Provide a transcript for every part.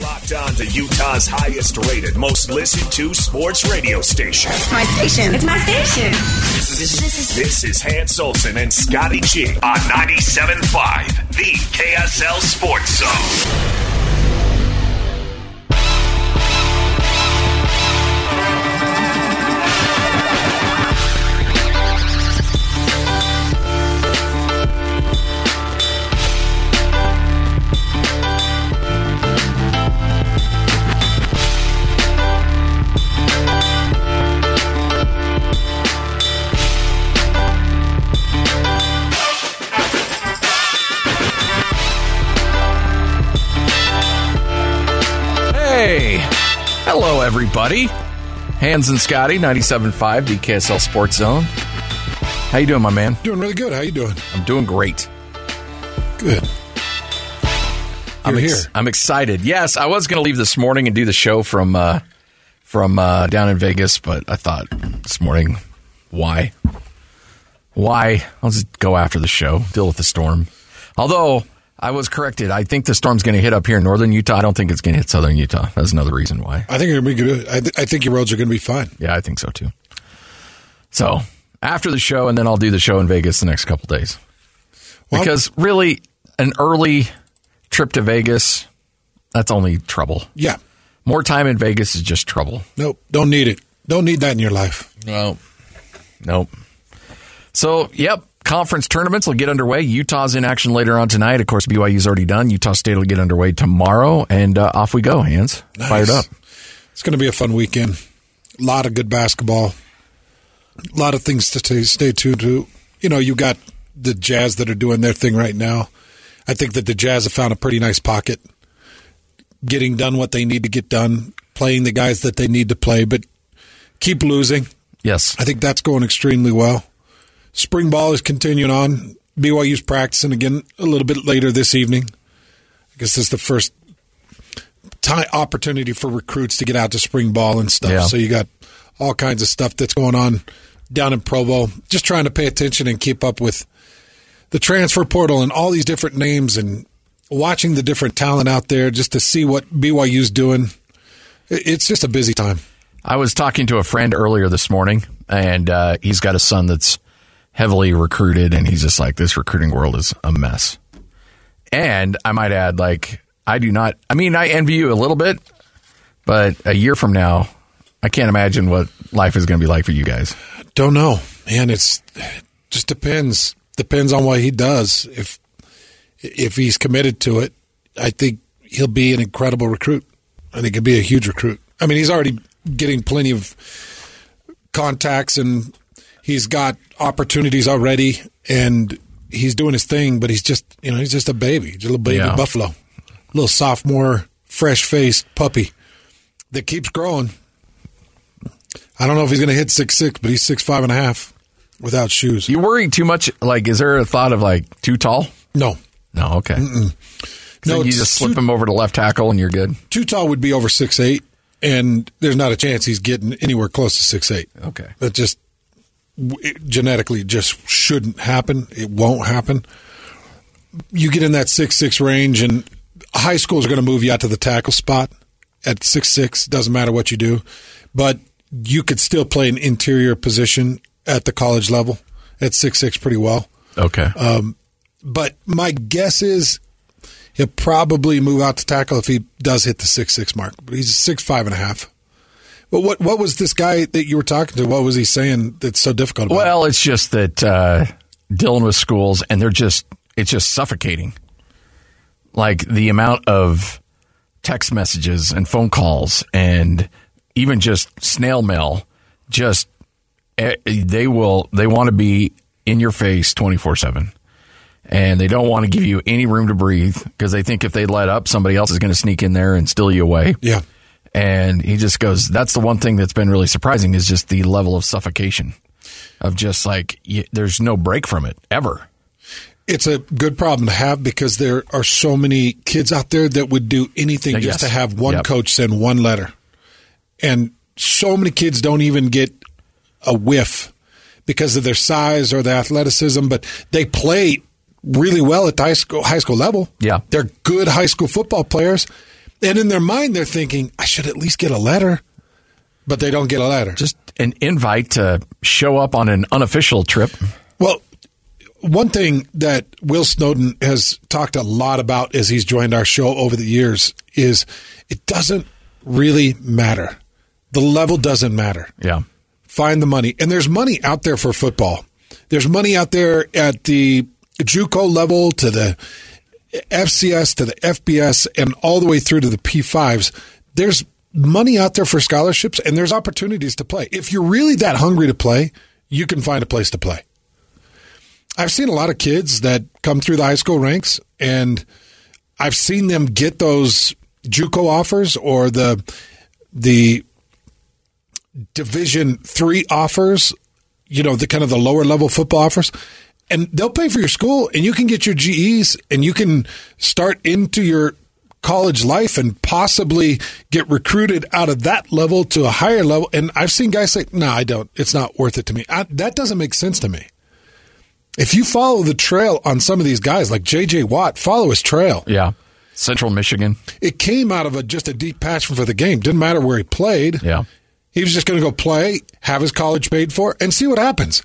Locked on to Utah's highest rated, most listened to sports radio station. It's my station. It's my station. This is, this is, Hans Olsen and Scotty G on 97.5, the KSL Sports Zone. Everybody. Hans and Scotty, 97.5, the KSL Sports Zone. How you doing, my man? Doing really good. How you doing? I'm doing great. Good. I'm You're ex- here. I'm excited. Yes, I was going to leave this morning and do the show from uh, from uh, down in Vegas, but I thought this morning, why? Why? I'll just go after the show, deal with the storm. Although I was corrected, I think the storm's going to hit up here in northern Utah. I don't think it's going to hit southern Utah. That's another reason why. I think to be good. I, th- I think your roads are going to be fine. Yeah, I think so too. So after the show, and then I'll do the show in Vegas the next couple days. Well- because really, an early trip to Vegas, that's only trouble. Yeah. More time in Vegas is just trouble. Nope. Don't need it. Don't need that in your life. No. Nope. So, yep, conference tournaments will get underway. Utah's in action later on tonight. Of course, BYU's already done. Utah State will get underway tomorrow, and uh, off we go, Hans. Nice. Fired up. It's going to be a fun weekend. A lot of good basketball. A lot of things to stay, stay tuned to. You know, you got the Jazz that are doing their thing right now. I think that the Jazz have found a pretty nice pocket, getting done what they need to get done, playing the guys that they need to play, but keep losing. Yes. I think that's going extremely well. Spring ball is continuing on. BYU's practicing again a little bit later this evening. I guess this is the first time opportunity for recruits to get out to spring ball and stuff. Yeah. So you got all kinds of stuff that's going on down in Provo. Just trying to pay attention and keep up with the transfer portal and all these different names and watching the different talent out there just to see what BYU's doing. It's just a busy time. I was talking to a friend earlier this morning, and uh, he's got a son that's heavily recruited, and he's just like, this recruiting world is a mess. And I might add, like, I do not, I mean, I envy you a little bit, but a year from now, I can't imagine what life is going to be like for you guys. Don't know, man. It's just depends. Depends on what he does. If if he's committed to it, I think he'll be an incredible recruit. I think he'll be a huge recruit. I mean, he's already getting plenty of contacts and he's got opportunities already, and he's doing his thing. But he's just you know he's just a baby, just a little baby Yeah. buffalo, little sophomore, fresh faced puppy that keeps growing. I don't know if he's going to hit six six, but he's six five and a half without shoes. You worry too much? Like, is there a thought of like too tall? No, No, okay. No, you just slip him over to left tackle and you're good. Too tall would be over six eight, and there's not a chance he's getting anywhere close to six eight. Okay, that just it genetically just shouldn't happen. It won't happen. You get in that six six range, and high schools are going to move you out to the tackle spot at six six. Doesn't matter what you do, but you could still play an interior position at the college level at six six pretty well. Okay. Um, but my guess is he'll probably move out to tackle if he does hit the six six mark. But he's six five and a half. But what what was this guy that you were talking to? What was he saying that's so difficult? Well, it's just that uh, dealing with schools and they're just it's just suffocating. Like the amount of text messages and phone calls and even just snail mail, just eh, they will they want to be in your face twenty four seven and they don't want to give you any room to breathe because they think if they let up, somebody else is going to sneak in there and steal you away. Yeah. And he just goes, that's the one thing that's been really surprising is just the level of suffocation of just like, there's no break from it ever. It's a good problem to have because there are so many kids out there that would do anything yes. just to have one Yep. coach send one letter. And so many kids don't even get a whiff because of their size or their athleticism, but they play really well at the high school high school level. Yeah. They're good high school football players. And in their mind they're thinking, I should at least get a letter. But they don't get a letter. Just an invite to show up on an unofficial trip. Well, one thing that Will Snowden has talked a lot about as he's joined our show over the years is it doesn't really matter. The level doesn't matter. Yeah. Find the money. And there's money out there for football. There's money out there at the JUCO level to the FCS to the FBS and all the way through to the P5s. There's money out there for scholarships and there's opportunities to play. If you're really that hungry to play, you can find a place to play. I've seen a lot of kids that come through the high school ranks and I've seen them get those JUCO offers or the the division 3 offers, you know, the kind of the lower level football offers and they'll pay for your school and you can get your GEs and you can start into your college life and possibly get recruited out of that level to a higher level. And I've seen guys say, no, I don't. It's not worth it to me. I, that doesn't make sense to me. If you follow the trail on some of these guys, like JJ Watt, follow his trail. Yeah. Central Michigan. It came out of a, just a deep passion for the game. Didn't matter where he played. Yeah. He was just going to go play, have his college paid for, and see what happens.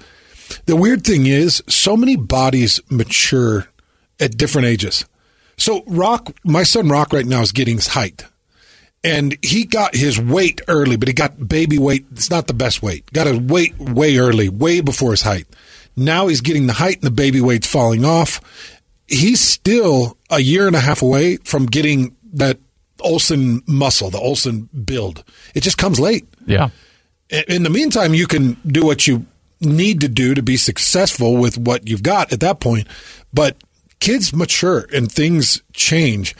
The weird thing is, so many bodies mature at different ages. So, Rock, my son Rock right now is getting his height. And he got his weight early, but he got baby weight. It's not the best weight. Got his weight way early, way before his height. Now he's getting the height and the baby weight's falling off. He's still a year and a half away from getting that Olsen muscle, the Olsen build. It just comes late. Yeah. In the meantime, you can do what you need to do to be successful with what you've got at that point. But kids mature and things change.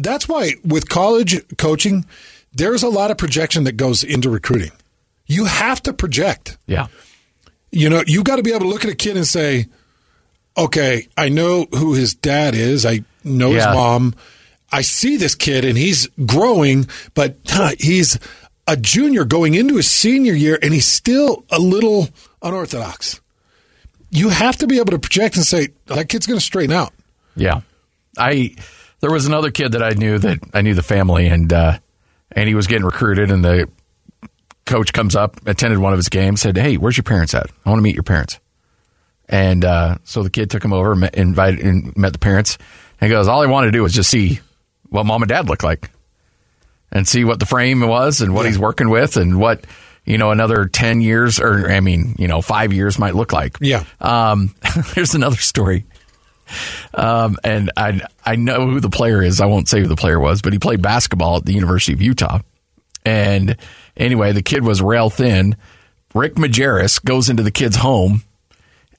That's why with college coaching, there's a lot of projection that goes into recruiting. You have to project. Yeah. You know, you've got to be able to look at a kid and say, okay, I know who his dad is. I know Yeah. his mom. I see this kid and he's growing, but huh, he's a junior going into his senior year and he's still a little unorthodox. You have to be able to project and say, that kid's going to straighten out. Yeah. I there was another kid that I knew that I knew the family and uh and he was getting recruited and the coach comes up, attended one of his games, said, "Hey, where's your parents at? I want to meet your parents." And uh, so the kid took him over, met, invited, and met the parents. And he goes, "All I wanted to do was just see what mom and dad look like, and see what the frame was, and what he's working with, and what you know another ten years, or I mean, you know, five years might look like." Yeah. Um, here's another story. Um, and I I know who the player is. I won't say who the player was, but he played basketball at the University of Utah. And anyway, the kid was rail thin. Rick Majerus goes into the kid's home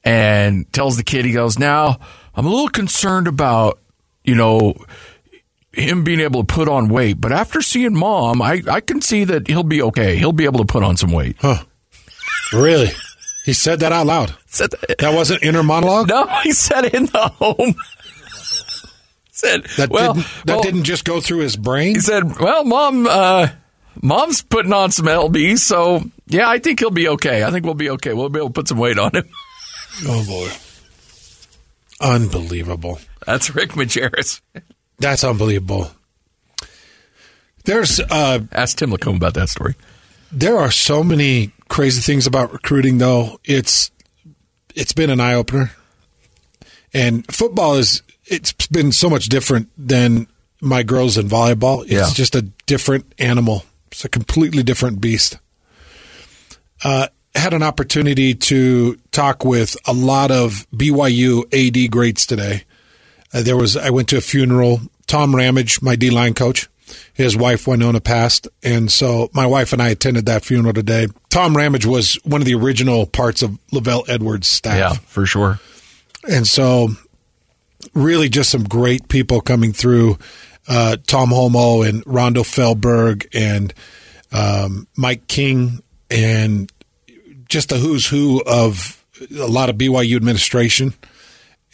and tells the kid, he goes, Now, I'm a little concerned about, you know, him being able to put on weight, but after seeing mom, I, I can see that he'll be okay. He'll be able to put on some weight. Huh. Really? He said that out loud. Said that, that wasn't inner monologue? No, he said it in the home. said, That well, didn't that well, didn't just go through his brain. He said, "Well, mom, uh, mom's putting on some lb, so yeah, I think he'll be okay. I think we'll be okay. We'll be able to put some weight on him." Oh boy, unbelievable! That's Rick Majerus. That's unbelievable. There's uh, ask Tim Lacombe about that story. There are so many crazy things about recruiting, though. It's it's been an eye opener, and football is it's been so much different than my girls in volleyball. It's Yeah. just a different animal. It's a completely different beast. Uh, had an opportunity to talk with a lot of BYU AD greats today. Uh, there was I went to a funeral. Tom Ramage, my D line coach, his wife Winona passed, and so my wife and I attended that funeral today. Tom Ramage was one of the original parts of LaVell Edwards' staff. Yeah, for sure. And so, really, just some great people coming through. Uh, Tom Holmoe and Rondo Fehlberg and um, Mike King and just the who's who of a lot of BYU administration.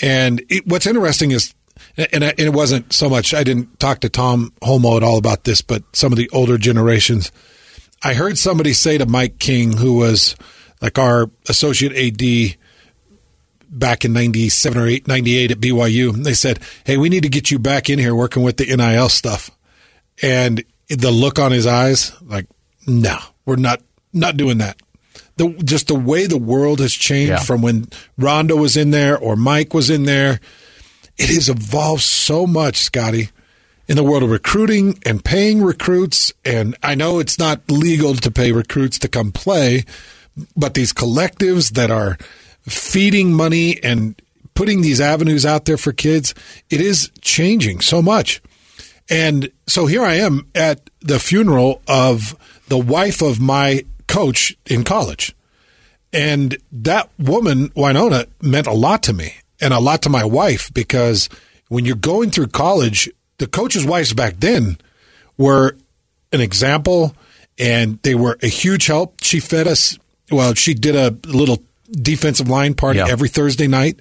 And it, what's interesting is, and, I, and it wasn't so much, I didn't talk to Tom Holmoe at all about this, but some of the older generations. I heard somebody say to Mike King, who was like our associate AD back in 97 or 8, 98 at BYU, they said, Hey, we need to get you back in here working with the NIL stuff. And the look on his eyes, like, no, we're not, not doing that. The, just the way the world has changed Yeah. from when Rondo was in there or Mike was in there, it has evolved so much, Scotty, in the world of recruiting and paying recruits. And I know it's not legal to pay recruits to come play, but these collectives that are feeding money and putting these avenues out there for kids, it is changing so much. And so here I am at the funeral of the wife of my coach in college. And that woman, Winona, meant a lot to me and a lot to my wife because when you're going through college, the coaches' wives back then were an example and they were a huge help. She fed us, well, she did a little defensive line party Yeah. every Thursday night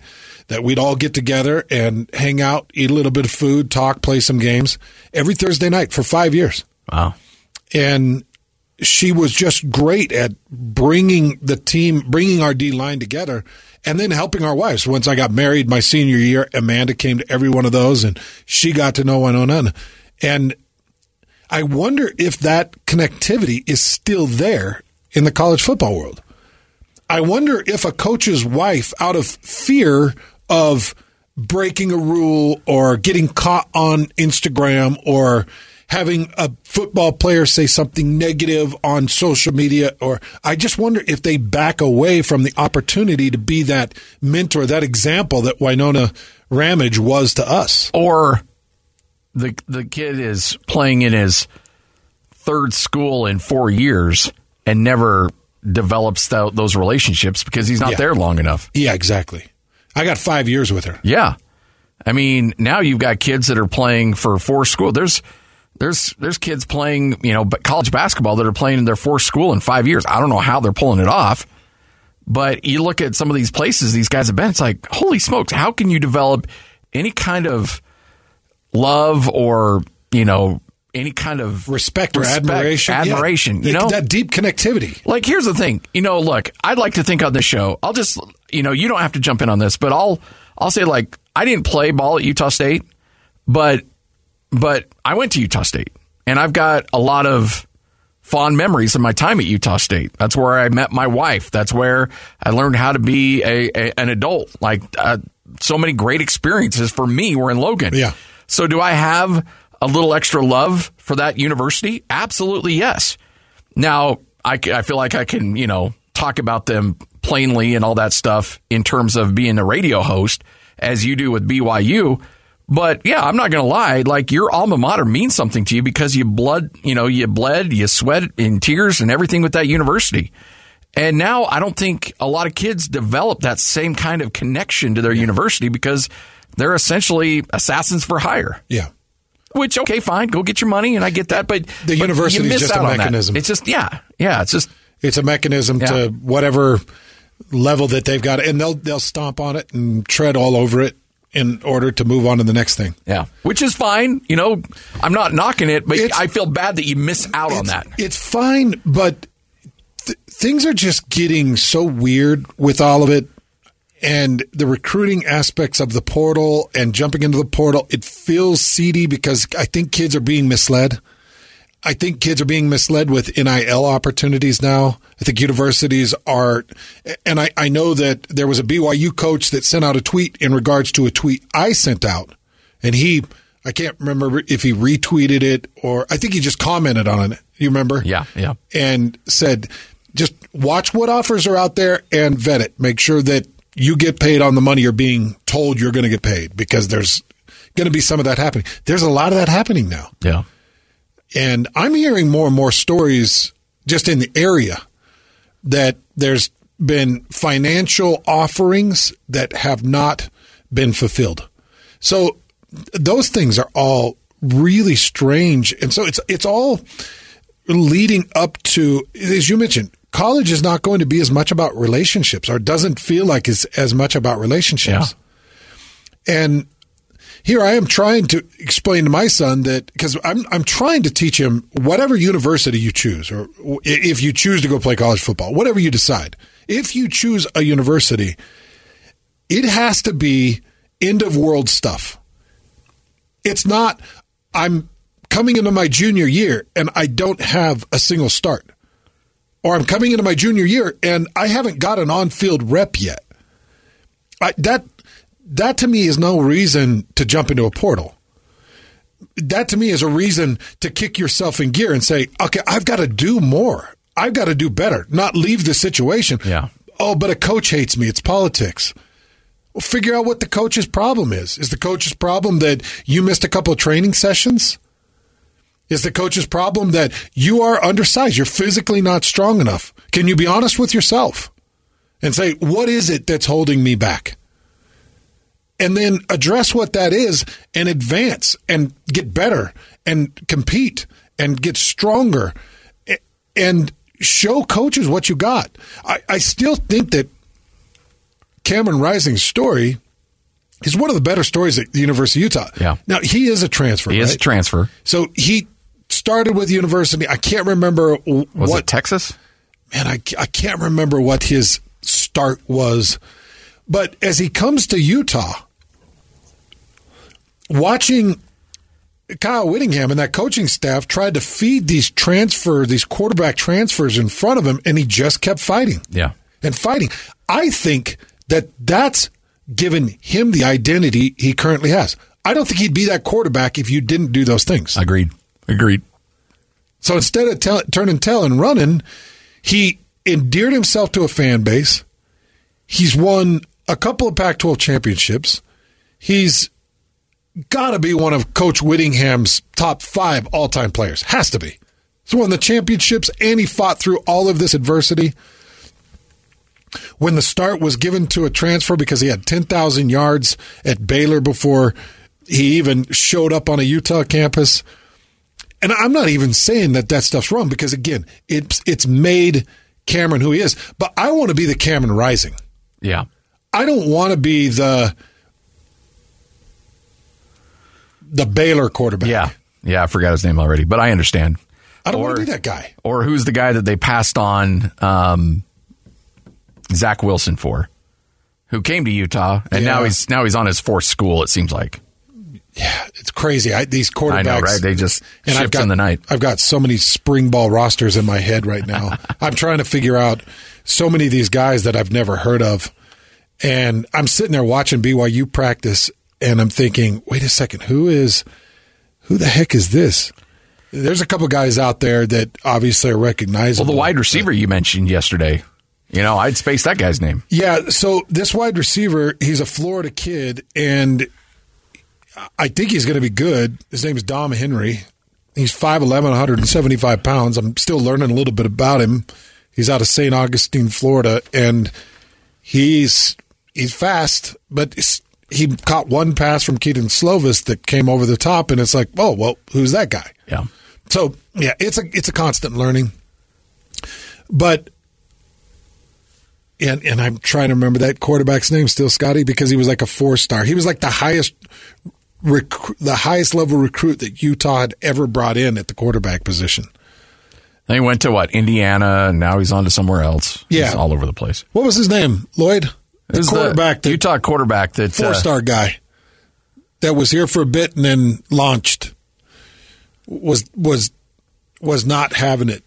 that we'd all get together and hang out, eat a little bit of food, talk, play some games every Thursday night for five years Wow. and she was just great at bringing the team, bringing our D line together, and then helping our wives. Once I got married my senior year, Amanda came to every one of those, and she got to know one Winona. And I wonder if that connectivity is still there in the college football world. I wonder if a coach's wife, out of fear of breaking a rule or getting caught on Instagram or having a football player say something negative on social media, or I just wonder if they back away from the opportunity to be that mentor, that example that Winona Ramage was to us. Or the the kid is playing in his third school in four years and never develops tho- those relationships because he's not Yeah. there long enough. Yeah, exactly. I got five years with her. Yeah. I mean, now you've got kids that are playing for four school. There's there's there's kids playing, you know, college basketball that are playing in their fourth school in 5 years. I don't know how they're pulling it off. But you look at some of these places these guys have been, it's like, holy smokes, how can you develop any kind of love or, you know, any kind of Respect or admiration. Yeah. Admiration, you know? that deep connectivity. Like, here's the thing. You know, look, I'd like to think on this show. I'll just, you know, you don't have to jump in on this, but I'll, I'll say like, I didn't play ball at Utah State, but, but I went to Utah State, and I've got a lot of fond memories of my time at Utah State. That's where I met my wife. That's where I learned how to be a, a an adult. Like, uh, so many great experiences for me were in Logan. Yeah. So, do I have a little extra love for that university? Absolutely, yes. Now, I, I feel like I can, you know, talk about them plainly and all that stuff in terms of being a radio host as you do with BYU. But yeah, I'm not going to lie. Like your alma mater means something to you because you blood, you know, you bled, you sweat in tears and everything with that university. And now I don't think a lot of kids develop that same kind of connection to their university because they're essentially assassins for hire. Yeah. Which okay, fine, go get your money, and I get that. But The but university is just a out on that. mechanism. It's just yeah, yeah. It's just It's a mechanism Yeah. to whatever level that they've got, and they'll they'll stomp on it and tread all over it. In order to move on to the next thing. Yeah, which is fine. You know, I'm not knocking it, but it's, I feel bad that you miss out on that. It's fine, but th- things are just getting so weird with all of it. And the recruiting aspects of the portal and jumping into the portal, it feels seedy because I think kids are being misled. I think kids are being misled with NIL opportunities now. I think universities are, and I, I know that there was a BYU coach that sent out a tweet in regards to a tweet I sent out. And he, I can't remember if he retweeted it or I think he just commented on it. You remember? Yeah, yeah. And said, just watch what offers are out there and vet it. Make sure that you get paid on the money you're being told you're going to get paid because there's going to be some of that happening. There's a lot of that happening now. Yeah. And I'm hearing more and more stories just in the area that there's been financial offerings that have not been fulfilled. So those things are all really strange. And so it's it's all leading up to as you mentioned, college is not going to be as much about relationships or doesn't feel like it's as much about relationships. Yeah. And here I am trying to explain to my son that because I'm I'm trying to teach him whatever university you choose, or if you choose to go play college football, whatever you decide. If you choose a university, it has to be end of world stuff. It's not I'm coming into my junior year and I don't have a single start. Or I'm coming into my junior year and I haven't got an on-field rep yet. I, that that to me is no reason to jump into a portal. That to me is a reason to kick yourself in gear and say, okay, I've got to do more. I've got to do better, not leave the situation. Yeah. Oh, but a coach hates me. It's politics. Well, figure out what the coach's problem is. Is the coach's problem that you missed a couple of training sessions? Is the coach's problem that you are undersized? You're physically not strong enough. Can you be honest with yourself and say, what is it that's holding me back? And then address what that is and advance and get better and compete and get stronger and show coaches what you got. I, I still think that Cameron Rising's story is one of the better stories at the University of Utah. Yeah. Now he is a transfer. He right? is a transfer. So he started with university. I can't remember was what it Texas. Man, I I can't remember what his start was, but as he comes to Utah, watching Kyle Whittingham and that coaching staff tried to feed these transfer, these quarterback transfers in front of him, and he just kept fighting. Yeah. And fighting. I think that that's given him the identity he currently has. I don't think he'd be that quarterback if you didn't do those things. Agreed. Agreed. So instead of tell, turn and tell and running, he endeared himself to a fan base. He's won a couple of Pac 12 championships. He's got to be one of Coach Whittingham's top five all time players. Has to be. He's won the championships and he fought through all of this adversity. When the start was given to a transfer because he had 10,000 yards at Baylor before he even showed up on a Utah campus. And I'm not even saying that that stuff's wrong because, again, it's, it's made Cameron who he is. But I want to be the Cameron Rising. Yeah. I don't want to be the the Baylor quarterback. Yeah. Yeah, I forgot his name already, but I understand. I don't or, want to be that guy. Or who's the guy that they passed on um, Zach Wilson for, who came to Utah and yeah. now he's now he's on his fourth school. It seems like. Yeah, it's crazy. I, these quarterbacks, I know, right? They just and I've got, in the night. I've got so many spring ball rosters in my head right now. I'm trying to figure out so many of these guys that I've never heard of, and I'm sitting there watching BYU practice, and I'm thinking, wait a second, who is, who the heck is this? There's a couple guys out there that obviously are recognizable. Well, the wide receiver you mentioned yesterday, you know, I'd space that guy's name. Yeah, so this wide receiver, he's a Florida kid, and I think he's going to be good. His name is Dom Henry. He's 5'11", 175 pounds. I'm still learning a little bit about him. He's out of St. Augustine, Florida, and he's he's fast, but he caught one pass from Kedon Slovis that came over the top, and it's like, oh well, who's that guy? Yeah. So yeah, it's a it's a constant learning, but and and I'm trying to remember that quarterback's name still, Scotty, because he was like a four star. He was like the highest. Rec- the highest level recruit that Utah had ever brought in at the quarterback position. Then he went to what Indiana, and now he's on to somewhere else. Yeah, he's all over the place. What was his name? Lloyd, the quarterback, the Utah quarterback, that four star uh, guy that was here for a bit and then launched was was was not having it.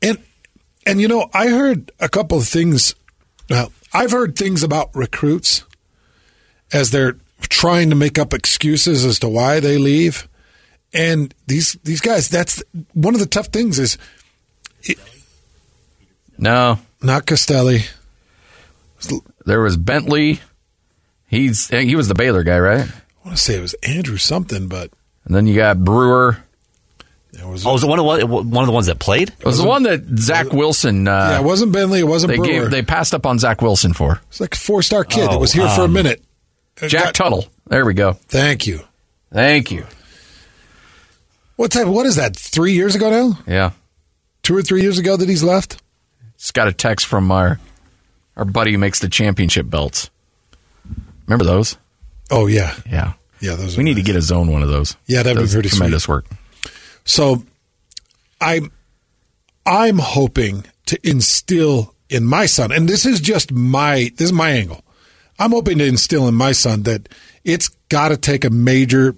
And and you know, I heard a couple of things. Well, I've heard things about recruits as they're trying to make up excuses as to why they leave. And these these guys, that's one of the tough things is. It, no, not Costelli. There was Bentley. He's he was the Baylor guy, right? I want to say it was Andrew something, but and then you got Brewer. Was oh, was it one of one of the ones that played? It was the one that Zach Wilson. Uh, yeah, it wasn't Bentley. It wasn't they Brewer. Gave, they passed up on Zach Wilson for. It's like a four star kid oh, that was here um, for a um, minute. Jack got, Tuttle. There we go. Thank you. Thank you. What type? What is that? Three years ago now? Yeah, two or three years ago that he's left. Just got a text from our our buddy who makes the championship belts. Remember those? Oh yeah, yeah, yeah. Those. We need nice. to get a zone one of those. Yeah, that'd those be pretty tremendous sweet. work. So, I'm I'm hoping to instill in my son, and this is just my this is my angle. I'm hoping to instill in my son that it's got to take a major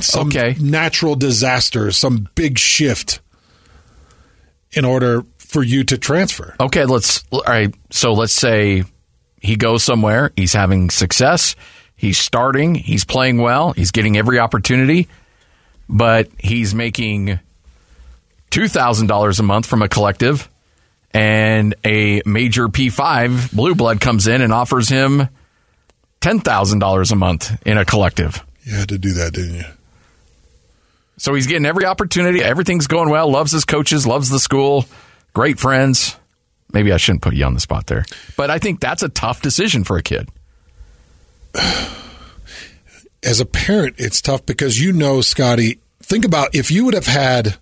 some okay. natural disaster, some big shift in order for you to transfer. Okay, let's all right. So let's say he goes somewhere, he's having success, he's starting, he's playing well, he's getting every opportunity, but he's making $2,000 a month from a collective and a major P5 blue blood comes in and offers him $10,000 a month in a collective. You had to do that, didn't you? So he's getting every opportunity. Everything's going well. Loves his coaches, loves the school, great friends. Maybe I shouldn't put you on the spot there. But I think that's a tough decision for a kid. As a parent, it's tough because you know, Scotty, think about if you would have had,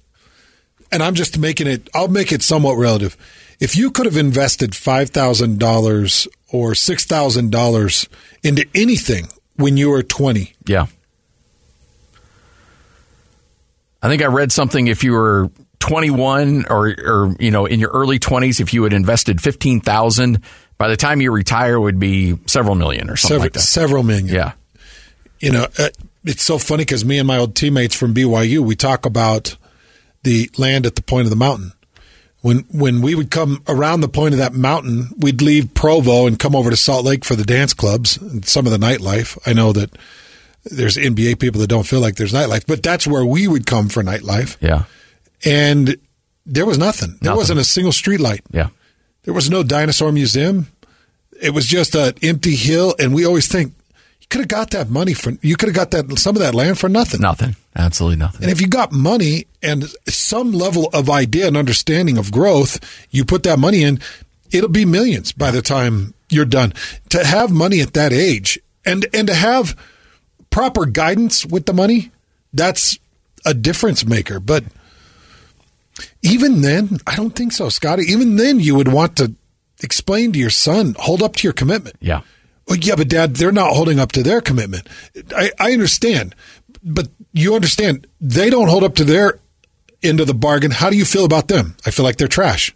and I'm just making it, I'll make it somewhat relative. If you could have invested $5,000 or $6,000 into anything when you were 20. Yeah. I think I read something if you were 21 or, or you know, in your early 20s, if you had invested 15,000, by the time you retire would be several million or something several, like that. Several million. Yeah. You know, uh, it's so funny because me and my old teammates from BYU, we talk about the land at the point of the mountain. When when we would come around the point of that mountain, we'd leave Provo and come over to Salt Lake for the dance clubs and some of the nightlife. I know that there's NBA people that don't feel like there's nightlife, but that's where we would come for nightlife. Yeah. And there was nothing. nothing. There wasn't a single street light. Yeah. There was no dinosaur museum. It was just an empty hill. And we always think you could have got that money for, you could have got that, some of that land for nothing. Nothing. Absolutely nothing. And if you got money and some level of idea and understanding of growth, you put that money in, it'll be millions by the time you're done. To have money at that age and, and to have proper guidance with the money, that's a difference maker. But even then, I don't think so, Scotty. Even then, you would want to explain to your son, hold up to your commitment. Yeah. Well, yeah, but dad, they're not holding up to their commitment. I, I understand, but you understand they don't hold up to their end of the bargain. How do you feel about them? I feel like they're trash.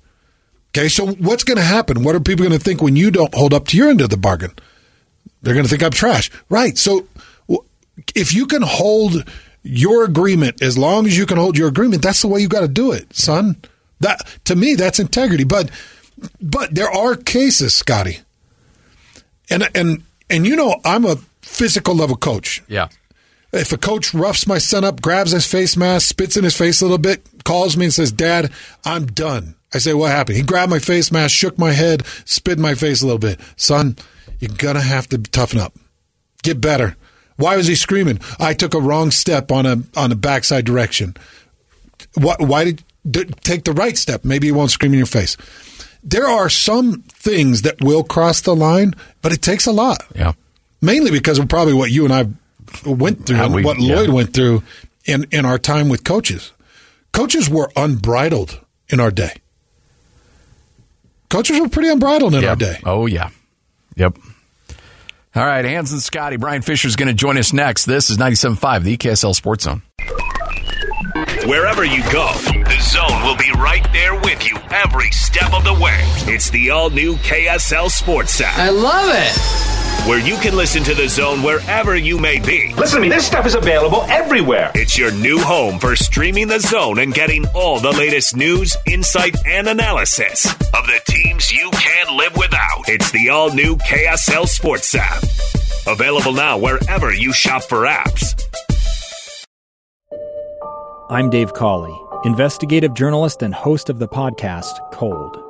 Okay, so what's going to happen? What are people going to think when you don't hold up to your end of the bargain? They're going to think I'm trash. Right. So if you can hold your agreement, as long as you can hold your agreement, that's the way you got to do it, son. That to me, that's integrity. But but there are cases, Scotty, and and and you know I'm a physical level coach. Yeah. If a coach roughs my son up, grabs his face mask, spits in his face a little bit, calls me and says, "Dad, I'm done." I say, "What happened?" He grabbed my face mask, shook my head, spit in my face a little bit. Son, you're gonna have to toughen up, get better. Why was he screaming? I took a wrong step on a on a backside direction. Why, why did, did take the right step? Maybe he won't scream in your face. There are some things that will cross the line, but it takes a lot. Yeah. Mainly because of probably what you and I went through and we, what Lloyd yeah. went through in, in our time with coaches. Coaches were unbridled in our day. Coaches were pretty unbridled in our day. Oh, yeah. Yep. All right, Hans and Scotty. Bryan Fischer is going to join us next. This is 97.5, the KSL Sports Zone. Wherever you go, the zone will be right there with you every step of the way. It's the all new KSL Sports app. I love it. Where you can listen to the zone wherever you may be. Listen to me, this stuff is available everywhere. It's your new home for streaming the zone and getting all the latest news, insight, and analysis of the teams you can't live without. It's the all new KSL Sports app. Available now wherever you shop for apps. I'm Dave Cawley, investigative journalist and host of the podcast Cold.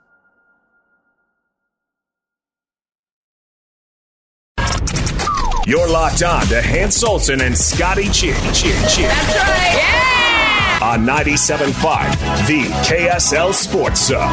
You're locked on to Hans Olsen and Scotty G. G. G. That's right. Yeah! On 97.5, the KSL Sports Zone.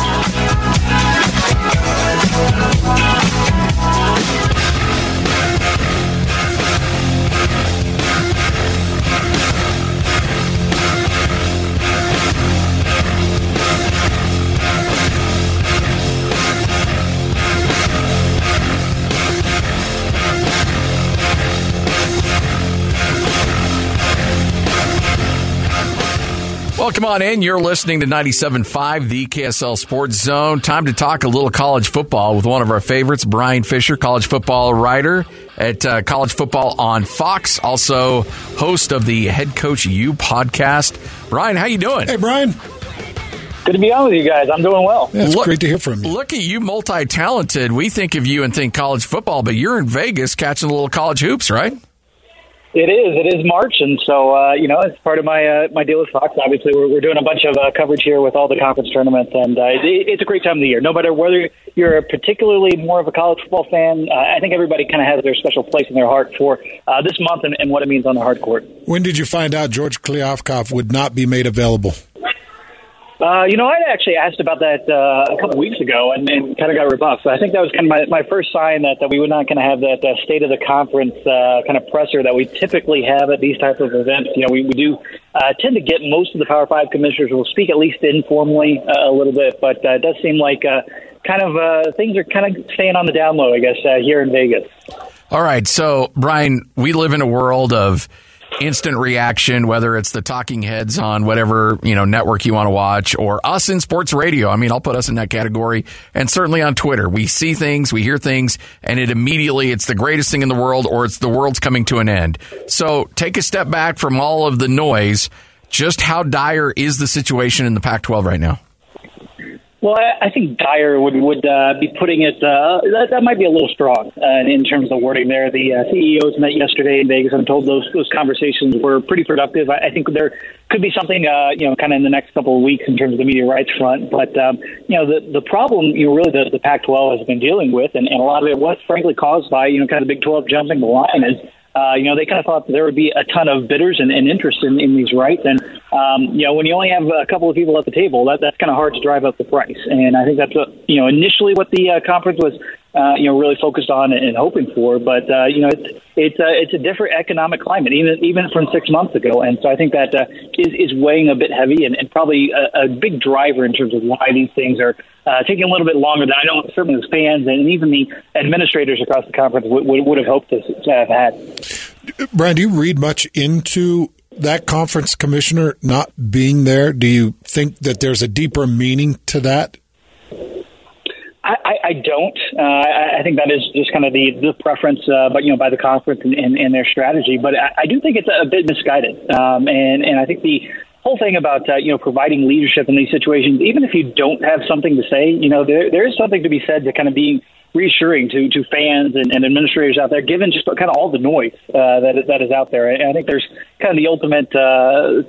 Welcome on in. You're listening to 97.5, the KSL Sports Zone. Time to talk a little college football with one of our favorites, Bryan Fischer, college football writer at uh, College Football on Fox, also host of the Head Coach U podcast. Bryan, how you doing? Hey, Bryan. Good to be on with you guys. I'm doing well. Yeah, it's look, great to hear from you. Look at you, multi-talented. We think of you and think college football, but you're in Vegas catching a little college hoops, right? It is. It is March, and so uh, you know, as part of my uh, my deal with Fox, obviously we're, we're doing a bunch of uh, coverage here with all the conference tournaments, and uh, it, it's a great time of the year. No matter whether you're particularly more of a college football fan, uh, I think everybody kind of has their special place in their heart for uh, this month and, and what it means on the hard court. When did you find out George Kliavkoff would not be made available? Uh, you know, I'd actually asked about that uh, a couple weeks ago and, and kind of got rebuffed. I think that was kind of my, my first sign that, that we were not going to have that uh, state of the conference uh, kind of presser that we typically have at these type of events. You know, we, we do uh, tend to get most of the Power Five commissioners will speak at least informally uh, a little bit, but uh, it does seem like uh, kind of uh, things are kind of staying on the down low, I guess, uh, here in Vegas. All right, so Brian, we live in a world of instant reaction, whether it's the talking heads on whatever, you know, network you want to watch or us in sports radio. I mean, I'll put us in that category and certainly on Twitter. We see things, we hear things and it immediately, it's the greatest thing in the world or it's the world's coming to an end. So take a step back from all of the noise. Just how dire is the situation in the Pac 12 right now? Well, I, I think dire would would uh, be putting it. Uh, that, that might be a little strong uh, in terms of wording there. The uh, CEOs met yesterday in Vegas. I'm told those those conversations were pretty productive. I, I think there could be something, uh, you know, kind of in the next couple of weeks in terms of the media rights front. But um, you know, the the problem, you know, really the, the Pac-12 has been dealing with, and, and a lot of it was frankly caused by you know kind of the Big 12 jumping the line is uh, you know, they kind of thought there would be a ton of bidders and, and interest in, in these rights. And, um, you know, when you only have a couple of people at the table, that, that's kind of hard to drive up the price. And I think that's, what, you know, initially what the uh, conference was, uh, you know, really focused on and hoping for. But, uh, you know, it's, it's, uh, it's a different economic climate, even, even from six months ago. And so I think that uh, is, is weighing a bit heavy and, and probably a, a big driver in terms of why these things are uh, taking a little bit longer than I know certainly the fans and even the administrators across the conference would, would, would have hoped to, to have had. Bryan, do you read much into that conference commissioner not being there? Do you think that there's a deeper meaning to that? I, I don't. Uh, I, I think that is just kind of the, the preference, uh, but you know, by the conference and, and, and their strategy. But I, I do think it's a bit misguided, um, and and I think the whole thing about uh, you know providing leadership in these situations, even if you don't have something to say, you know, there there is something to be said to kind of being reassuring to to fans and, and administrators out there, given just kind of all the noise uh, that that is out there. And I think there's kind of the ultimate. Uh,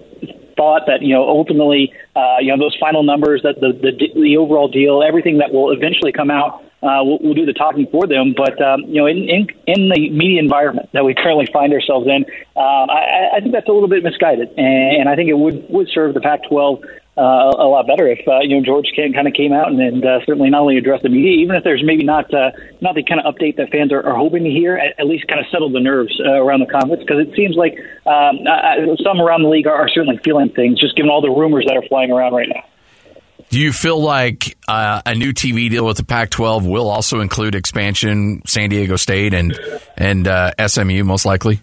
thought that you know ultimately uh, you know those final numbers that the, the the overall deal everything that will eventually come out uh, will, will do the talking for them. But um, you know, in, in in the media environment that we currently find ourselves in, um, I, I think that's a little bit misguided, and, and I think it would would serve the Pac-12 uh, a lot better if uh, you know George kind of came out and, and uh, certainly not only address the media, even if there's maybe not uh, not the kind of update that fans are, are hoping to hear, at, at least kind of settle the nerves uh, around the conference because it seems like um, uh, some around the league are, are certainly feeling things, just given all the rumors that are flying around right now. Do you feel like uh, a new TV deal with the Pac-12 will also include expansion, San Diego State and and uh, SMU most likely?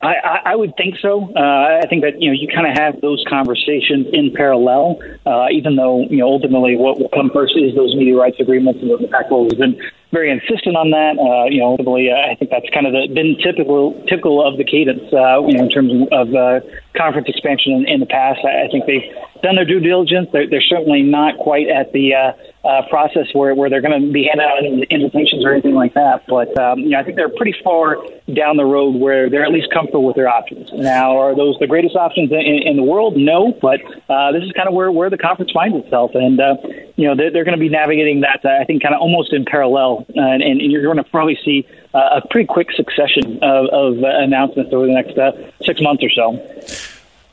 I, I, would think so. Uh, I think that you know you kind of have those conversations in parallel, uh, even though you know ultimately what will come first is those media rights agreements, and the Pac-12 has been very insistent on that. Uh, you know, ultimately, uh, I think that's kind of the, been typical typical of the cadence. Uh, you know, in terms of uh, conference expansion in, in the past, I, I think they've done their due diligence. They're, they're certainly not quite at the uh, uh, process where, where they're going to be handing out invitations or anything like that. But um, you know, I think they're pretty far down the road where they're at least comfortable with their options. Now, are those the greatest options in, in the world? No, but uh, this is kind of where, where the conference finds itself, and uh, you know they're, they're going to be navigating that. I think kind of almost in parallel, uh, and, and you're going to probably see uh, a pretty quick succession of, of uh, announcements over the next uh, six months or so.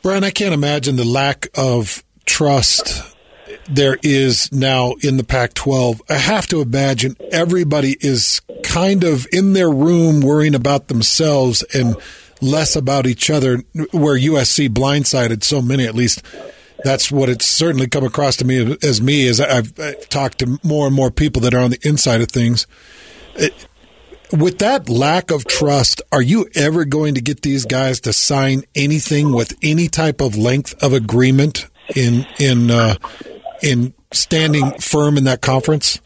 Bryan, I can't imagine the lack of trust there is now in the Pac 12. I have to imagine everybody is kind of in their room worrying about themselves and less about each other, where USC blindsided so many, at least. That's what it's certainly come across to me as me as I've, I've talked to more and more people that are on the inside of things. It, with that lack of trust, are you ever going to get these guys to sign anything with any type of length of agreement in in uh, in standing firm in that conference?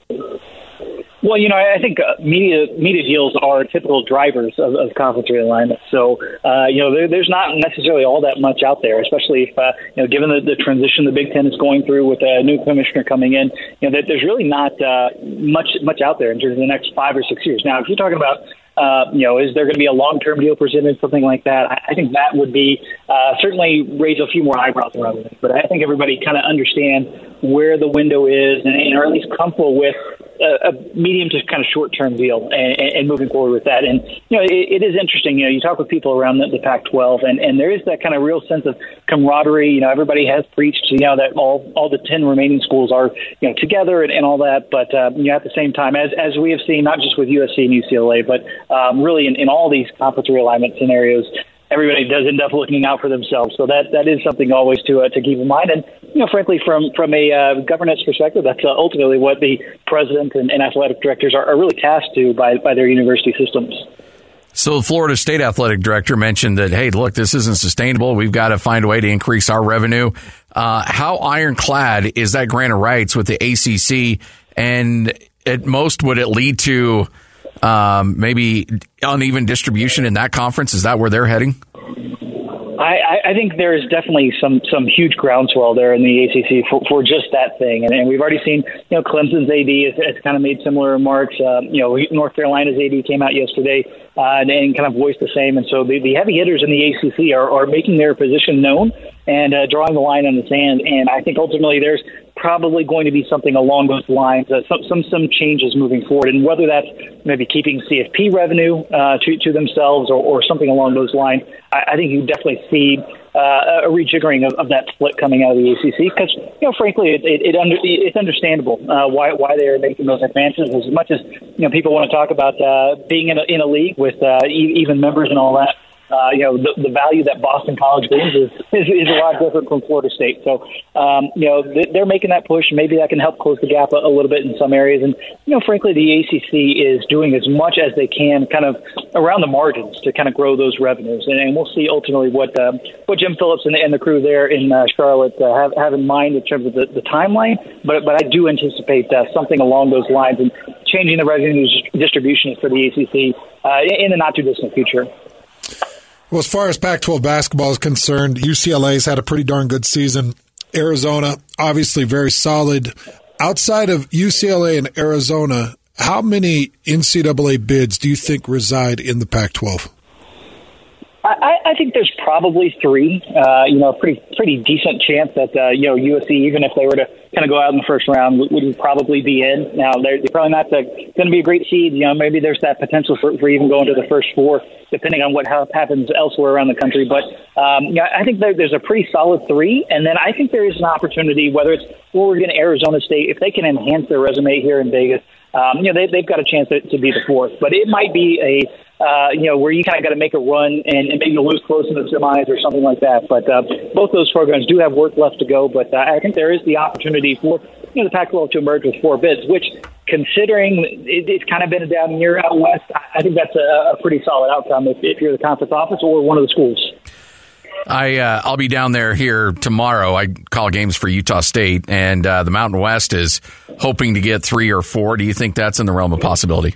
Well, you know, I think uh, media media deals are typical drivers of, of conference realignment. So, uh, you know, there, there's not necessarily all that much out there, especially if uh, you know, given the, the transition the Big Ten is going through with a new commissioner coming in. You know, that there's really not uh, much much out there in terms of the next five or six years. Now, if you're talking about uh, you know, is there going to be a long-term deal presented, something like that? I, I think that would be uh, certainly raise a few more eyebrows around it. But I think everybody kind of understand where the window is and, and are at least comfortable with a, medium to kind of short term deal and, and, moving forward with that. And you know, it, it is interesting. You know, you talk with people around the, the Pac-12, and, and there is that kind of real sense of camaraderie. You know, everybody has preached, you know, that all all the ten remaining schools are you know together and, and all that. But uh, you know, at the same time, as as we have seen, not just with USC and UCLA, but um, really in, in all these conference realignment scenarios, everybody does end up looking out for themselves. So that that is something always to uh, to keep in mind. And you know, frankly, from from a uh, governance perspective, that's uh, ultimately what the president and, and athletic directors are, are really tasked to by by their university systems. So the Florida State athletic director mentioned that, hey, look, this isn't sustainable. We've got to find a way to increase our revenue. Uh, how ironclad is that grant of rights with the ACC? And at most, would it lead to um, maybe uneven distribution in that conference? Is that where they're heading? I, I think there is definitely some some huge groundswell there in the ACC for, for just that thing, and, and we've already seen you know Clemson's AD has, has kind of made similar remarks. Uh, you know North Carolina's AD came out yesterday uh, and, and kind of voiced the same, and so the, the heavy hitters in the ACC are, are making their position known and uh, drawing the line in the sand. And I think ultimately there's probably going to be something along those lines, uh, some, some some changes moving forward, and whether that's maybe keeping CFP revenue uh, to to themselves or, or something along those lines. I, I think you definitely see uh, a rejiggering of, of, that split coming out of the ACC because, you know, frankly, it, it, it under, it's understandable uh, why why they are making those advances. As much as you know, people want to talk about uh, being in a, in a league with uh, even members and all that. Uh, you know, the, the value that Boston College brings is, is, is a lot different from Florida State. So, um, you know, they're making that push. Maybe that can help close the gap a, a little bit in some areas. And, you know, frankly, the ACC is doing as much as they can kind of around the margins to kind of grow those revenues. And, and we'll see ultimately what, uh, what Jim Phillips and, and the crew there in uh, Charlotte uh, have, have in mind in terms of the, the timeline. But, but I do anticipate uh, something along those lines and changing the revenue distribution for the ACC uh, in the not too distant future. Well, as far as Pac 12 basketball is concerned, UCLA's had a pretty darn good season. Arizona, obviously very solid. Outside of UCLA and Arizona, how many NCAA bids do you think reside in the Pac 12? I, I think there's probably three. Uh, you know, a pretty pretty decent chance that uh, you know USC, even if they were to kind of go out in the first round, would, would probably be in. Now they're, they're probably not going to be a great seed. You know, maybe there's that potential for, for even going to the first four, depending on what ha- happens elsewhere around the country. But um, yeah, I think there, there's a pretty solid three, and then I think there is an opportunity, whether it's Oregon, Arizona State, if they can enhance their resume here in Vegas. Um, you know, they, they've got a chance to, to be the fourth, but it might be a uh, you know, where you kind of got to make a run and, and maybe lose close in the semis or something like that. But uh, both those programs do have work left to go. But uh, I think there is the opportunity for you know the Pac-12 to emerge with four bids, which, considering it, it's kind of been a down year out west, I think that's a, a pretty solid outcome if, if you're the conference office or one of the schools. I uh, I'll be down there here tomorrow. I call games for Utah State, and uh, the Mountain West is hoping to get three or four. Do you think that's in the realm of possibility?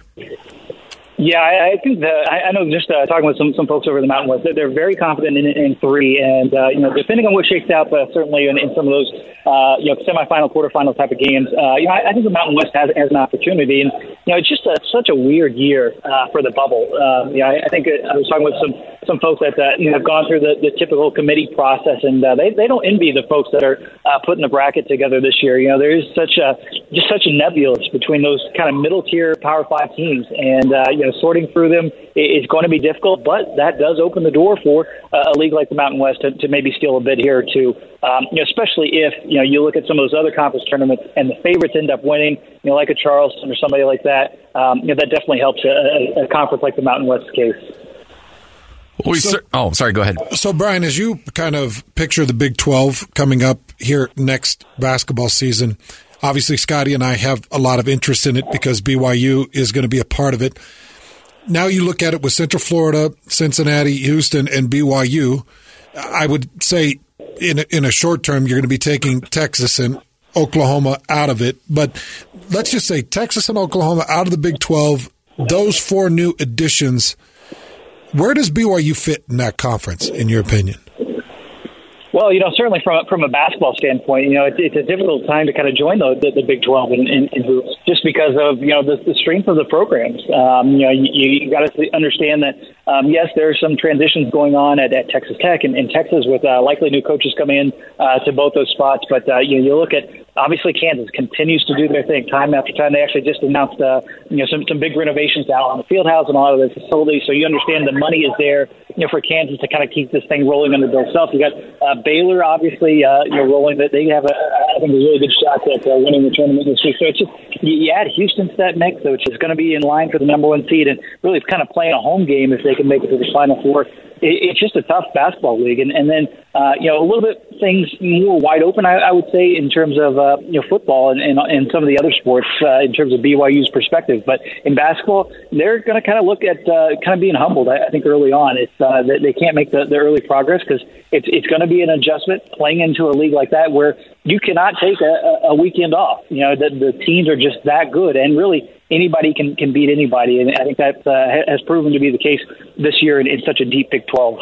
Yeah, I, I think that I, I know. Just uh, talking with some some folks over the Mountain West, they're, they're very confident in, in three, and uh, you know, depending on what shakes out, but certainly in, in some of those uh, you know semifinal, quarterfinal type of games, uh, you know, I, I think the Mountain West has has an opportunity, and you know, it's just a, such a weird year uh, for the bubble. Uh, yeah, I, I think I was talking with some some folks that uh, you know have gone through the, the typical committee process, and uh, they they don't envy the folks that are uh, putting the bracket together this year. You know, there is such a just such a nebulous between those kind of middle tier Power Five teams, and uh, you know, sorting through them is going to be difficult, but that does open the door for uh, a league like the Mountain West to, to maybe steal a bid here or two. Um, you know, especially if you know you look at some of those other conference tournaments and the favorites end up winning, you know, like a Charleston or somebody like that. Um, you know, that definitely helps a, a conference like the Mountain West case. We so, oh, sorry. Go ahead. So, Bryan, as you kind of picture the Big Twelve coming up here next basketball season, obviously Scotty and I have a lot of interest in it because BYU is going to be a part of it now you look at it with Central Florida, Cincinnati, Houston, and BYU. I would say in a, in a short term, you're going to be taking Texas and Oklahoma out of it. But let's just say Texas and Oklahoma out of the Big 12, those four new additions. Where does BYU fit in that conference, in your opinion? Well, you know, certainly from from a basketball standpoint, you know, it's, it's a difficult time to kind of join the the, the Big Twelve in, in, in hoops, just because of you know the, the strength of the programs. Um, you know, you, you got to understand that um, yes, there are some transitions going on at, at Texas Tech and in Texas with uh, likely new coaches coming in uh, to both those spots. But uh, you you look at obviously Kansas continues to do their thing time after time. They actually just announced uh, you know some some big renovations out on the field house and a lot of their facilities. So you understand the money is there you know for Kansas to kind of keep this thing rolling under Bill Self. You got uh, Baylor obviously uh, you know rolling that they have a I think a really good shot at uh, winning the tournament this week. So it's just you, add Houston to that mix, which is going to be in line for the number one seed and really it's kind of playing a home game if they can make it to the final four it's just a tough basketball league. And, and then, uh, you know, a little bit things more wide open, I, I would say, in terms of, uh, you know, football and, and, and some of the other sports uh, in terms of BYU's perspective. But in basketball, they're going to kind of look at uh, kind of being humbled, I, I think, early on. It's uh, they, they can't make the, the early progress because it's, it's going to be an adjustment playing into a league like that where you cannot take a, a weekend off. You know, the, the teams are just that good. And really, anybody can can beat anybody, and I think that uh, has proven to be the case this year in, in such a deep Big Twelve.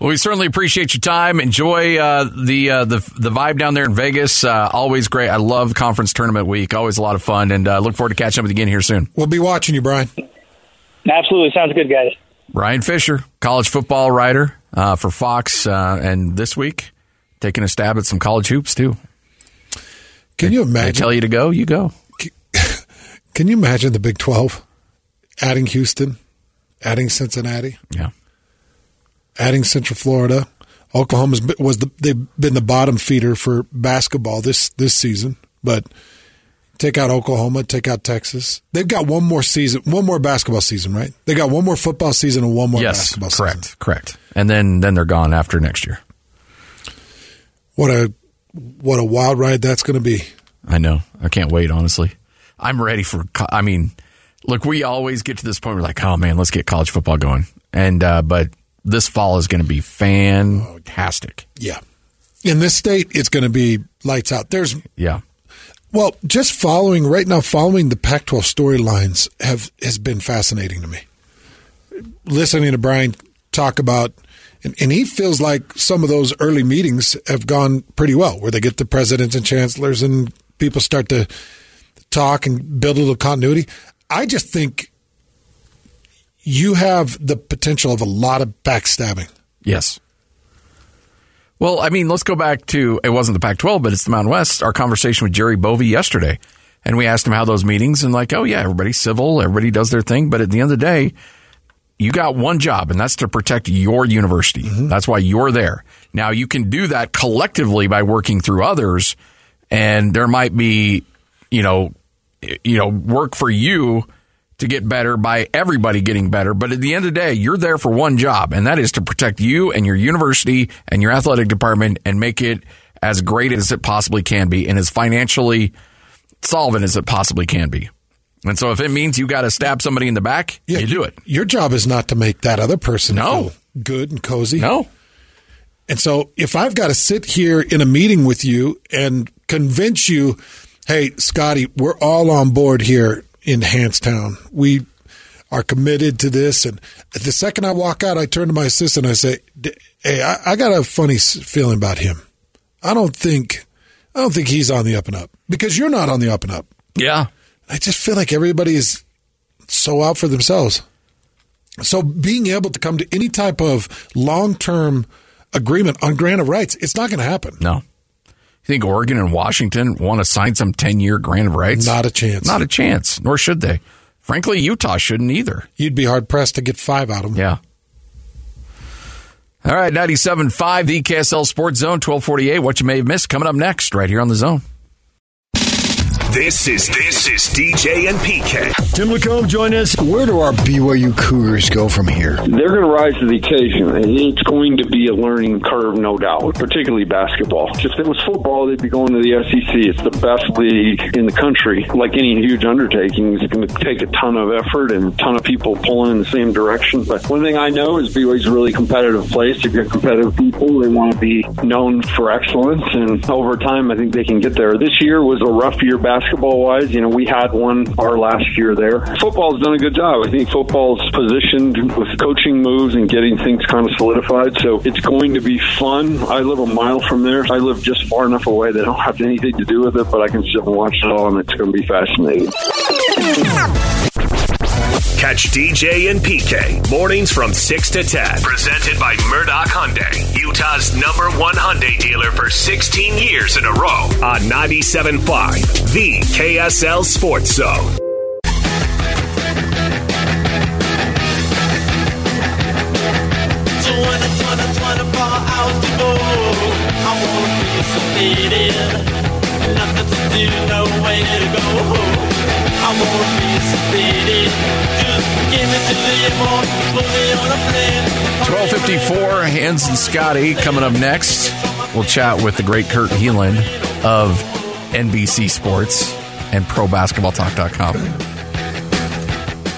Well, we certainly appreciate your time. Enjoy uh, the uh, the the vibe down there in Vegas. Uh, always great. I love conference tournament week. Always a lot of fun, and uh, look forward to catching up with you again here soon. We'll be watching you, Bryan. Absolutely, sounds good, guys. Bryan Fischer, college football writer uh, for Fox, uh, and this week taking a stab at some college hoops too. Can you imagine? I tell you to go, you go. Can you imagine the Big 12 adding Houston, adding Cincinnati? Yeah. Adding Central Florida. Oklahoma's was the they've been the bottom feeder for basketball this this season, but Take out Oklahoma, take out Texas. They've got one more season, one more basketball season, right? They got one more football season and one more yes, basketball correct, season. correct. Correct. And then then they're gone after next year. What a what a wild ride that's going to be. I know. I can't wait. Honestly, I'm ready for. I mean, look, we always get to this point. We're like, oh man, let's get college football going. And uh, but this fall is going to be fantastic. Yeah, in this state, it's going to be lights out. There's yeah. Well, just following right now, following the Pac-12 storylines have has been fascinating to me. Listening to Bryan talk about, and, and, he feels like some of those early meetings have gone pretty well, where they get the presidents and chancellors and people start to talk and build a little continuity. I just think you have the potential of a lot of backstabbing. Yes. Well, I mean, let's go back to it wasn't the Pac 12, but it's the Mountain West. Our conversation with Jerry Bovee yesterday. And we asked him how those meetings, and like, oh, yeah, everybody's civil, everybody does their thing. But at the end of the day, you got one job, and that's to protect your university. Mm-hmm. That's why you're there. Now, you can do that collectively by working through others, and there might be, you know, you know, work for you to get better by everybody getting better. But at the end of the day, you're there for one job, and that is to protect you and your university and your athletic department and make it as great as it possibly can be and as financially solvent as it possibly can be. And so if it means you got to stab somebody in the back, yeah, you do it. Your job is not to make that other person no. feel good and cozy. No. And so if I've got to sit here in a meeting with you and convince you, hey, Scotty, we're all on board here in Hanstown. We are committed to this. And the second I walk out, I turn to my assistant and I say, "Hey, I, I got a funny feeling about him. I don't think, I don't think he's on the up and up because you're not on the up and up." Yeah, I just feel like everybody is so out for themselves. So being able to come to any type of long term agreement on grant of rights, it's not going to happen. No. You think Oregon and Washington want to sign some 10 year grant of rights? Not a chance. Not a chance, nor should they. Frankly, Utah shouldn't either. You'd be hard pressed to get five out of them. Yeah. All right, 97.5, the KSL Sports Zone, 1248. What you may have missed coming up next, right here on the zone. This is this is DJ and PK. Tim Lacombe, join us. Where do our BYU Cougars go from here? They're going to rise to the occasion. and It's going to be a learning curve, no doubt, particularly basketball. If it was football, they'd be going to the SEC. It's the best league in the country. Like any huge undertaking, it's going to take a ton of effort and a ton of people pulling in the same direction. But one thing I know is BYU's a really competitive place. If You've got competitive people. They want to be known for excellence, and over time, I think they can get there. This year was a rough year basketball basketball wise, you know, we had one our last year there. Football's done a good job. I think football's positioned with coaching moves and getting things kind of solidified. So it's going to be fun. I live a mile from there. I live just far enough away that I don't have anything to do with it, but I can sit and watch it all, and it's going to be fascinating. Catch DJ and PK mornings from 6 to 10. Presented by Murdock Hyundai, Utah's number one Hyundai dealer for 16 years in a row on 97.5, the KSL Sports Zone. Nothing to do, no way to go. I won't be sedated. 1254, Hans and Scotty coming up next. We'll chat with the great Kurt Helin of NBC Sports and ProBasketballTalk.com.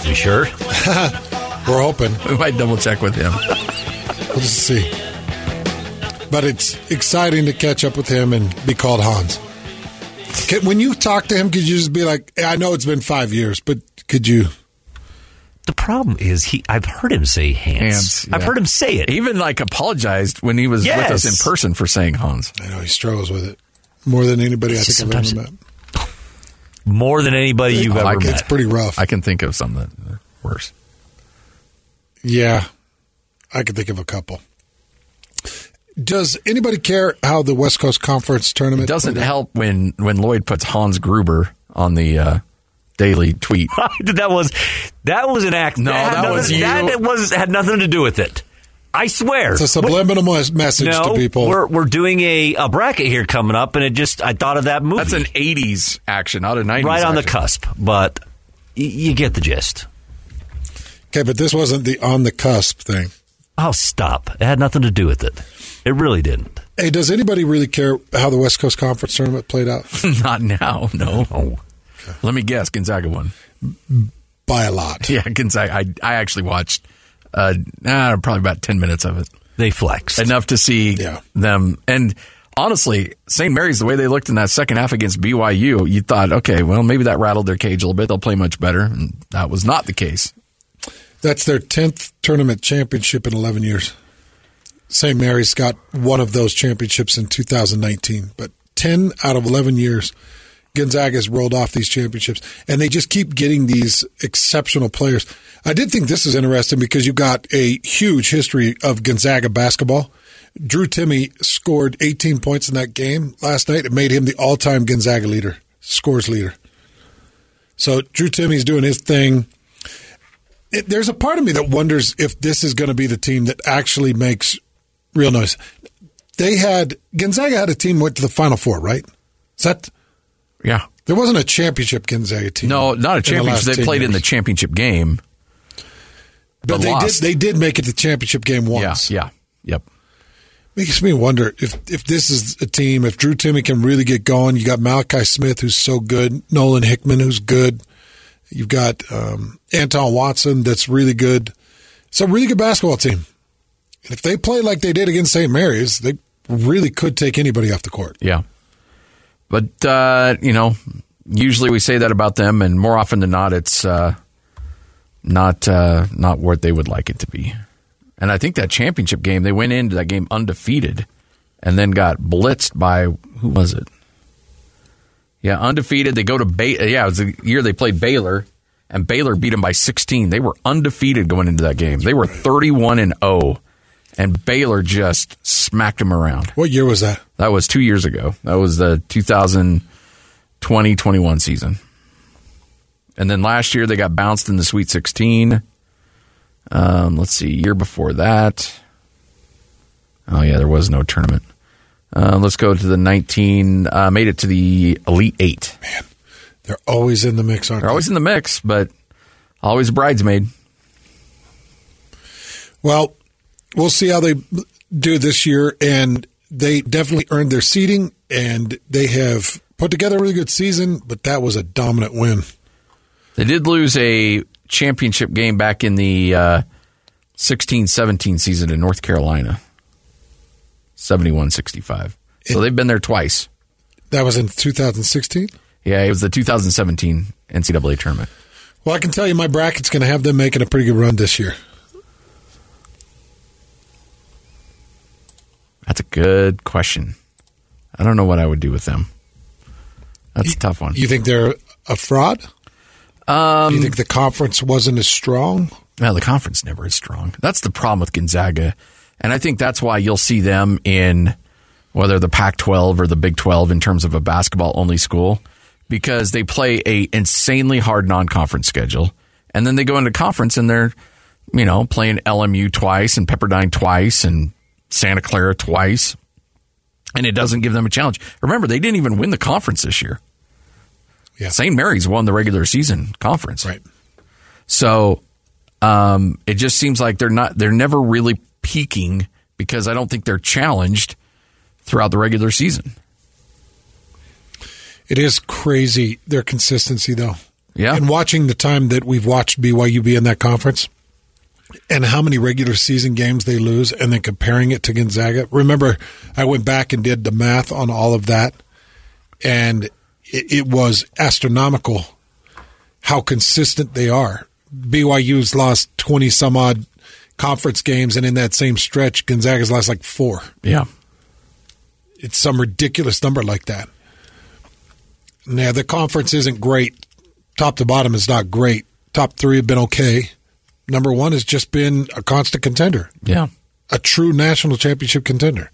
You sure? We're hoping. We might double check with him. we'll just see. But it's exciting to catch up with him and be called Hans. When you talk to him, could you just be like, I know it's been five years, but could you the problem is he. I've heard him say Hans. Yeah. I've heard him say it. He even like apologized when he was yes. with us in person for saying Hans. I know he struggles with it more than anybody I think I've ever met. More than anybody you've ever met. It's pretty rough. I can think of something worse. Yeah, I can think of a couple. Does anybody care how the West Coast Conference tournament? It doesn't help when when Lloyd puts Hans Gruber on the uh, daily tweet. that was that was an act. No, that, that was nothing, you. That was had nothing to do with it. I swear. It's a subliminal mes- message no, to people. We're, we're doing a, a bracket here coming up, and it just, I thought of that movie. That's an 80s action, not a 90s Right on the cusp, but y- you get the gist. Okay, but this wasn't the on the cusp thing. Oh, stop. It had nothing to do with it. It really didn't. Hey, does anybody really care how the West Coast Conference tournament played out? Not now, no. Let me guess, Gonzaga won. By a lot. Yeah, Gonzaga. I, I actually watched uh, nah, probably about 10 minutes of it. They flexed. Enough to see them. And honestly, St. Mary's, the way they looked in that second half against BYU, you thought, okay, well, maybe that rattled their cage a little bit. They'll play much better. And that was not the case. That's their 10th tournament championship in 11 years. St. Mary's got one of those championships in 2019, but 10 out of 11 years, Gonzaga's rolled off these championships, and they just keep getting these exceptional players. I did think this is interesting because you got a huge history of Gonzaga basketball. Drew Timme scored 18 points in that game last night. It made him the all time Gonzaga leader, scores leader. So Drew Timme's doing his thing. It, there's a part of me that wonders if this is going to be the team that actually makes real noise. They had Gonzaga had a team went to the Final Four, right? Is that yeah? There wasn't a championship Gonzaga team. No, not a in the championship. They 10 played in the championship game. but they lost. did. They did make it to the championship game once. Yeah, yeah, yep. Makes me wonder if if this is a team. If Drew Timme can really get going, you got Malachi Smith, who's so good. Nolan Hickman, who's good. You've got um, Anton Watson, that's really good. It's a really good basketball team. And if they play like they did against St. Mary's, they really could take anybody off the court. Yeah. But, uh, you know, usually we say that about them, and more often than not, it's uh, not uh, not what they would like it to be. And I think that championship game, they went into that game undefeated and then got blitzed by, who was it? Yeah, undefeated. They go to Baylor. Yeah, it was the year they played Baylor, and Baylor beat them by 16. They were undefeated going into that game. They were 31 and 0, and Baylor just smacked them around. What year was that? That was two years ago. That was the 2020 21 season. And then last year they got bounced in the Sweet 16. Um, let's see, year before that. Oh, yeah, there was no tournament. Uh, let's go to the 19, uh, made it to the Elite Eight. Man, They're always in the mix, aren't They're they? always in the mix, but always a bridesmaid. Well, we'll see how they do this year, and they definitely earned their seeding, and they have put together a really good season. But that was a dominant win. They did lose a championship game back in the uh, 16 17 season in North Carolina 71 65. So they've been there twice. That was in 2016. Yeah, it was the 2017 NCAA tournament. Well, I can tell you, my bracket's going to have them making a pretty good run this year. That's a good question. I don't know what I would do with them. That's a tough one. You think they're a fraud? Um, Do you think the conference wasn't as strong? No, the conference never is strong. That's the problem with Gonzaga. And I think that's why you'll see them in whether the Pac 12 or the Big 12 in terms of a basketball only school because they play a insanely hard non conference schedule. And then they go into conference and they're, you know, playing LMU twice and Pepperdine twice and Santa Clara twice. And it doesn't give them a challenge. Remember, they didn't even win the conference this year. Yeah. St. Mary's won the regular season conference. Right. So um, it just seems like they're not they're never really peaking because I don't think they're challenged throughout the regular season. It is crazy their consistency, though. Yeah. And watching the time that we've watched BYU be in that conference and how many regular season games they lose and then comparing it to Gonzaga. Remember, I went back and did the math on all of that, and it, it was astronomical how consistent they are. BYU's lost 20 some odd conference games, and in that same stretch, Gonzaga's lost like four. Yeah. It's some ridiculous number like that. Now, the conference isn't great. Top to bottom is not great. Top three have been okay. Number one has just been a constant contender, Yeah. a true national championship contender.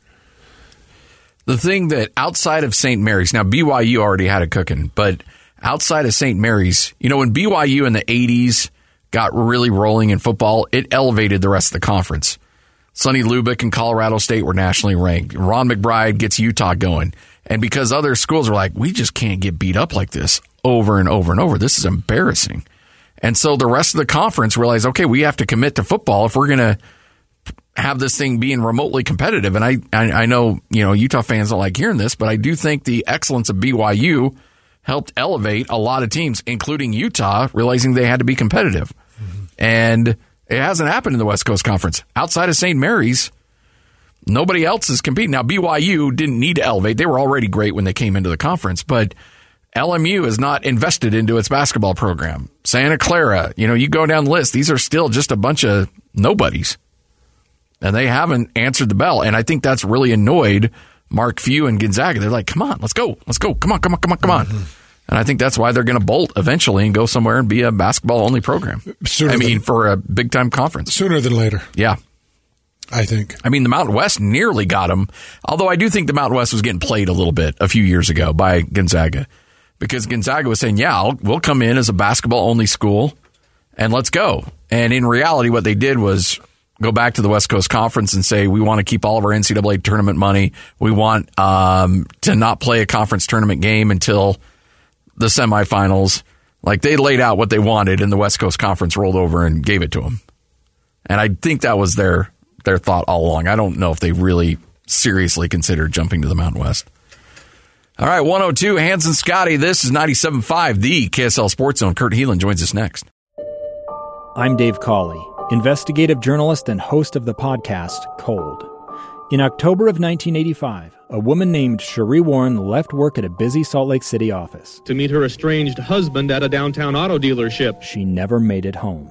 The thing that outside of St. Mary's, now BYU already had it cooking, but outside of St. Mary's, you know, when BYU in the 80s got really rolling in football, it elevated the rest of the conference. Sonny Lubick and Colorado State were nationally ranked. Ron McBride gets Utah going. And because other schools are like, we just can't get beat up like this over and over and over. This is embarrassing. And so the rest of the conference realized, okay, we have to commit to football if we're going to have this thing being remotely competitive. And I, I, I know, you know, Utah fans don't like hearing this, but I do think the excellence of BYU helped elevate a lot of teams, including Utah, realizing they had to be competitive. Mm-hmm. And it hasn't happened in the West Coast Conference. Outside of St. Mary's, nobody else is competing. Now, BYU didn't need to elevate. They were already great when they came into the conference, but LMU is not invested into its basketball program. Santa Clara, you know, you go down the list, these are still just a bunch of nobodies and they haven't answered the bell. And I think that's really annoyed Mark Few and Gonzaga. They're like, come on, let's go, let's go, come on, come on, come on, come on. Mm-hmm. And I think that's why they're going to bolt eventually and go somewhere and be a basketball only program. Sooner I mean, than, for a big time conference. Sooner than later. Yeah. I think. I mean, the Mountain West nearly got them. Although I do think the Mountain West was getting played a little bit a few years ago by Gonzaga because Gonzaga was saying, yeah, I'll, we'll come in as a basketball only school and let's go. And in reality, what they did was go back to the West Coast Conference and say we want to keep all of our NCAA tournament money. We want um, to not play a conference tournament game until the semifinals. Like they laid out what they wanted, and the West Coast Conference rolled over and gave it to them. And I think that was their their thought all along. I don't know if they really seriously considered jumping to the Mountain West. All right, 102, Hans and Scotty. This is 97.5, the KSL Sports Zone. Kurt Helin joins us next. I'm Dave Cawley investigative journalist and host of the podcast Cold. In October of 1985, a woman named Sheree Warren left work at a busy Salt Lake City office to meet her estranged husband at a downtown auto dealership. She never made it home.